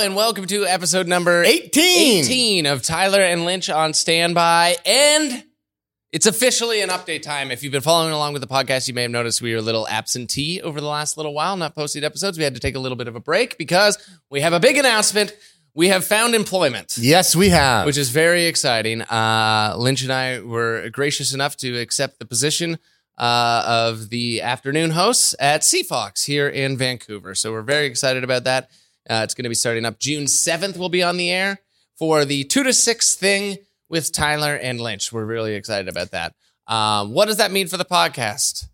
and welcome to episode number 18. 18 of Tyler and Lynch on standby. And it's officially an update time. If you've been following along with the podcast, you may have noticed we were a little absentee over the last little while, not posting episodes. We had to take a little bit of a break because we have a big announcement. We have found employment. Yes, we have. Which is very exciting. Uh, Lynch and I were gracious enough to accept the position uh, of the afternoon hosts at CFOX here in Vancouver. So we're very excited about that. Uh, it's going to be starting up June 7th. We'll be on the air for the two to six thing with Tyler and Lynch. We're really excited about that. Um, what does that mean for the podcast?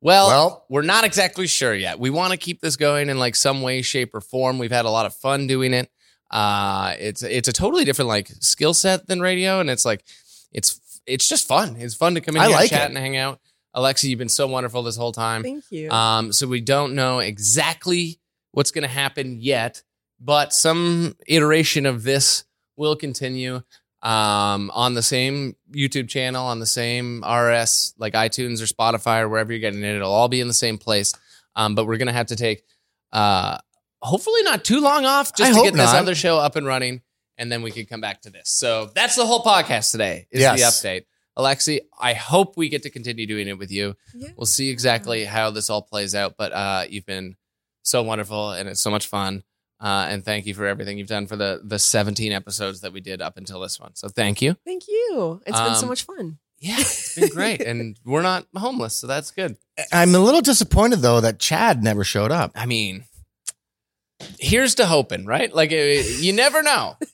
Well, Well- we're not exactly sure yet. We want to keep this going in like some way, shape, or form. We've had a lot of fun doing it. Uh, it's it's a totally different like skill set than radio, and it's like it's it's just fun. It's fun to come in I here, like chat, it. and hang out. Alexi, you've been so wonderful this whole time. Thank you. Um, so we don't know exactly what's going to happen yet, but some iteration of this will continue um, on the same YouTube channel, on the same RS, like iTunes or Spotify or wherever you're getting it. It'll all be in the same place. Um, but we're going to have to take, uh, hopefully not too long off, just I to hope get this other show up and running, and then we can come back to this. So that's the whole podcast today. Is Yes. the update. Alexi, I hope we get to continue doing it with you. Yeah. We'll see exactly how this all plays out. But uh, you've been so wonderful and it's so much fun. Uh, and thank you for everything you've done for the the 17 episodes that we did up until this one. So thank you. Thank you. It's been so Um, much fun. Yeah, it's been great. and we're not homeless, so that's good. I'm a little disappointed though that Chad never showed up. I mean, here's to hoping, right? Like uh, you never know.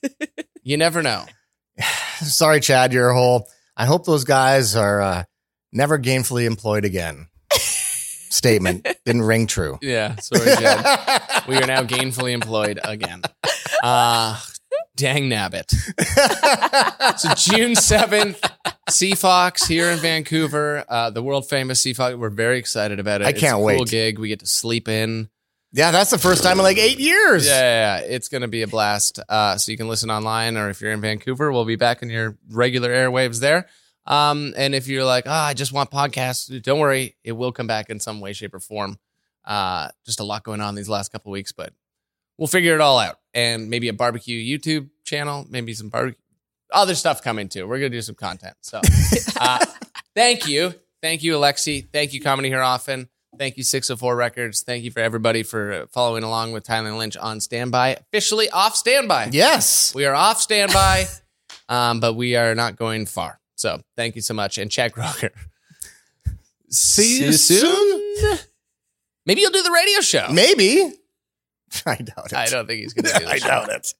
You never know. Sorry, Chad, you're a whole. I hope those guys are uh, never gainfully employed again. Statement didn't ring true. Yeah, sorry, we are now gainfully employed again. Uh, dang nabbit. So June 7th, CFOX here in Vancouver, uh, the world famous CFOX. We're very excited about it. I It's can't a cool wait. gig. We get to sleep in. yeah, that's the first time in like eight years. Yeah, yeah, yeah. it's going to be a blast. Uh, so you can listen online, or if you're in Vancouver, we'll be back in your regular airwaves there. Um, and if you're like, oh, I just want podcasts, don't worry, it will come back in some way, shape, or form. Uh, just a lot going on these last couple weeks, but we'll figure it all out. And maybe a barbecue YouTube channel, maybe some barbecue, other stuff coming too. We're gonna do some content. So, uh, thank you, thank you, Alexi. Thank you, Comedy Here Often. Thank you, 604 Records. Thank you for everybody for following along with Tyler Lynch on standby. Officially off standby. Yes. We are off standby, um, but we are not going far. So thank you so much. And Chad Kroeger. See you soon. Maybe you'll do the radio show. Maybe. I doubt it. I don't think he's going to do it. I doubt it.